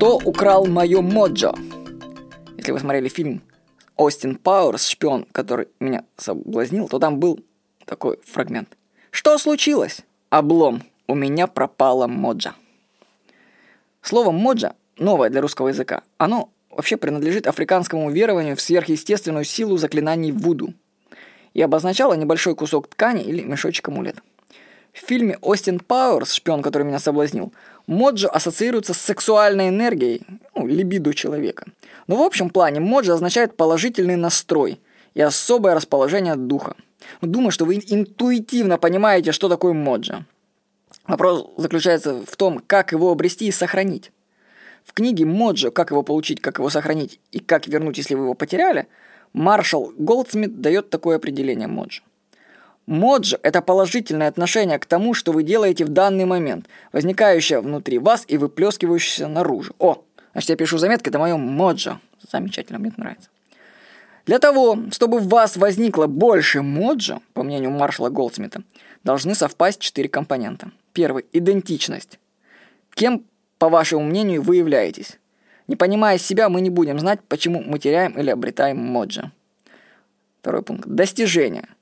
Кто украл мое моджо? Если вы смотрели фильм Остин Пауэрс, шпион, который меня соблазнил, то там был такой фрагмент. Что случилось? Облом. У меня пропала моджа. Слово моджа новое для русского языка. Оно вообще принадлежит африканскому верованию в сверхъестественную силу заклинаний Вуду и обозначало небольшой кусок ткани или мешочек амулет. В фильме «Остин Пауэрс. Шпион, который меня соблазнил» Моджо ассоциируется с сексуальной энергией, ну, либидо человека. Но в общем плане моджо означает положительный настрой и особое расположение духа. Думаю, что вы интуитивно понимаете, что такое моджо. Вопрос заключается в том, как его обрести и сохранить. В книге «Моджо. Как его получить, как его сохранить и как вернуть, если вы его потеряли» Маршал Голдсмит дает такое определение моджо. Моджо – это положительное отношение к тому, что вы делаете в данный момент, возникающее внутри вас и выплескивающееся наружу. О, значит, я пишу заметки, это мое моджо. Замечательно, мне это нравится. Для того, чтобы в вас возникло больше моджо, по мнению маршала Голдсмита, должны совпасть четыре компонента. Первый – идентичность. Кем, по вашему мнению, вы являетесь? Не понимая себя, мы не будем знать, почему мы теряем или обретаем моджо. Второй пункт. Достижение –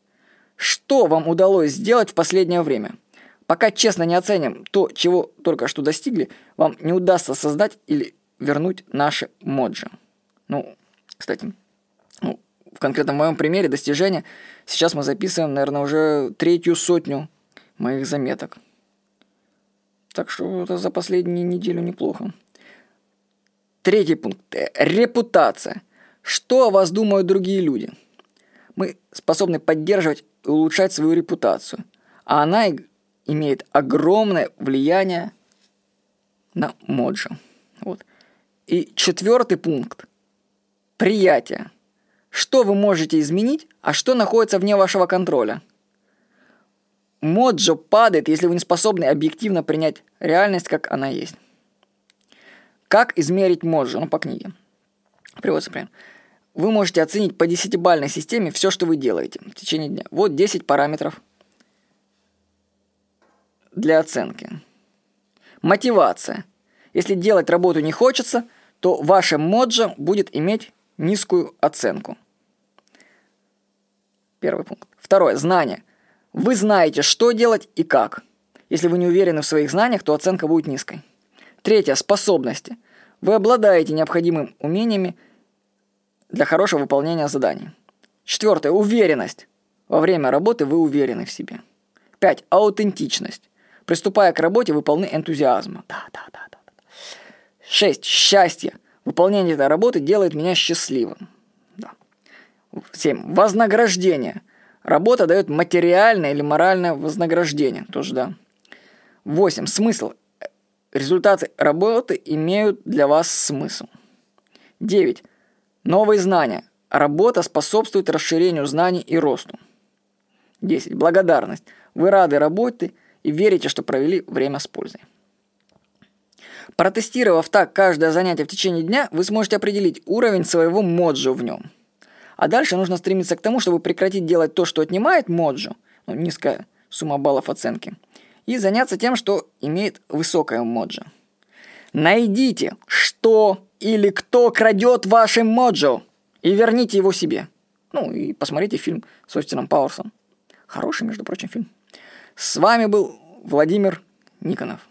что вам удалось сделать в последнее время? Пока честно не оценим то, чего только что достигли, вам не удастся создать или вернуть наши моджи. Ну, кстати, ну, в конкретном моем примере достижения сейчас мы записываем, наверное, уже третью сотню моих заметок. Так что это за последнюю неделю неплохо. Третий пункт. Репутация. Что о вас думают другие люди? Мы способны поддерживать улучшать свою репутацию. А она имеет огромное влияние на моджа. Вот. И четвертый пункт. Приятие. Что вы можете изменить, а что находится вне вашего контроля. Моджо падает, если вы не способны объективно принять реальность, как она есть. Как измерить моджо? Ну, по книге. Приводится пример. Вы можете оценить по десятибальной системе все, что вы делаете в течение дня. Вот 10 параметров для оценки. Мотивация. Если делать работу не хочется, то ваше моджо будет иметь низкую оценку. Первый пункт. Второе. Знание. Вы знаете, что делать и как. Если вы не уверены в своих знаниях, то оценка будет низкой. Третье. Способности. Вы обладаете необходимыми умениями для хорошего выполнения заданий. Четвертое. Уверенность. Во время работы вы уверены в себе. Пять. Аутентичность. Приступая к работе, вы полны энтузиазма. Да, да, да, да. Шесть. Счастье. Выполнение этой работы делает меня счастливым. Да. Семь. Вознаграждение. Работа дает материальное или моральное вознаграждение. Тоже да. Восемь. Смысл. Результаты работы имеют для вас смысл. Девять. Новые знания. Работа способствует расширению знаний и росту. 10. Благодарность. Вы рады работе и верите, что провели время с пользой. Протестировав так каждое занятие в течение дня, вы сможете определить уровень своего моджо в нем. А дальше нужно стремиться к тому, чтобы прекратить делать то, что отнимает моджо, ну, низкая сумма баллов оценки, и заняться тем, что имеет высокое моджо. Найдите, что или кто крадет ваше моджо, и верните его себе. Ну, и посмотрите фильм с Остином Пауэрсом. Хороший, между прочим, фильм. С вами был Владимир Никонов.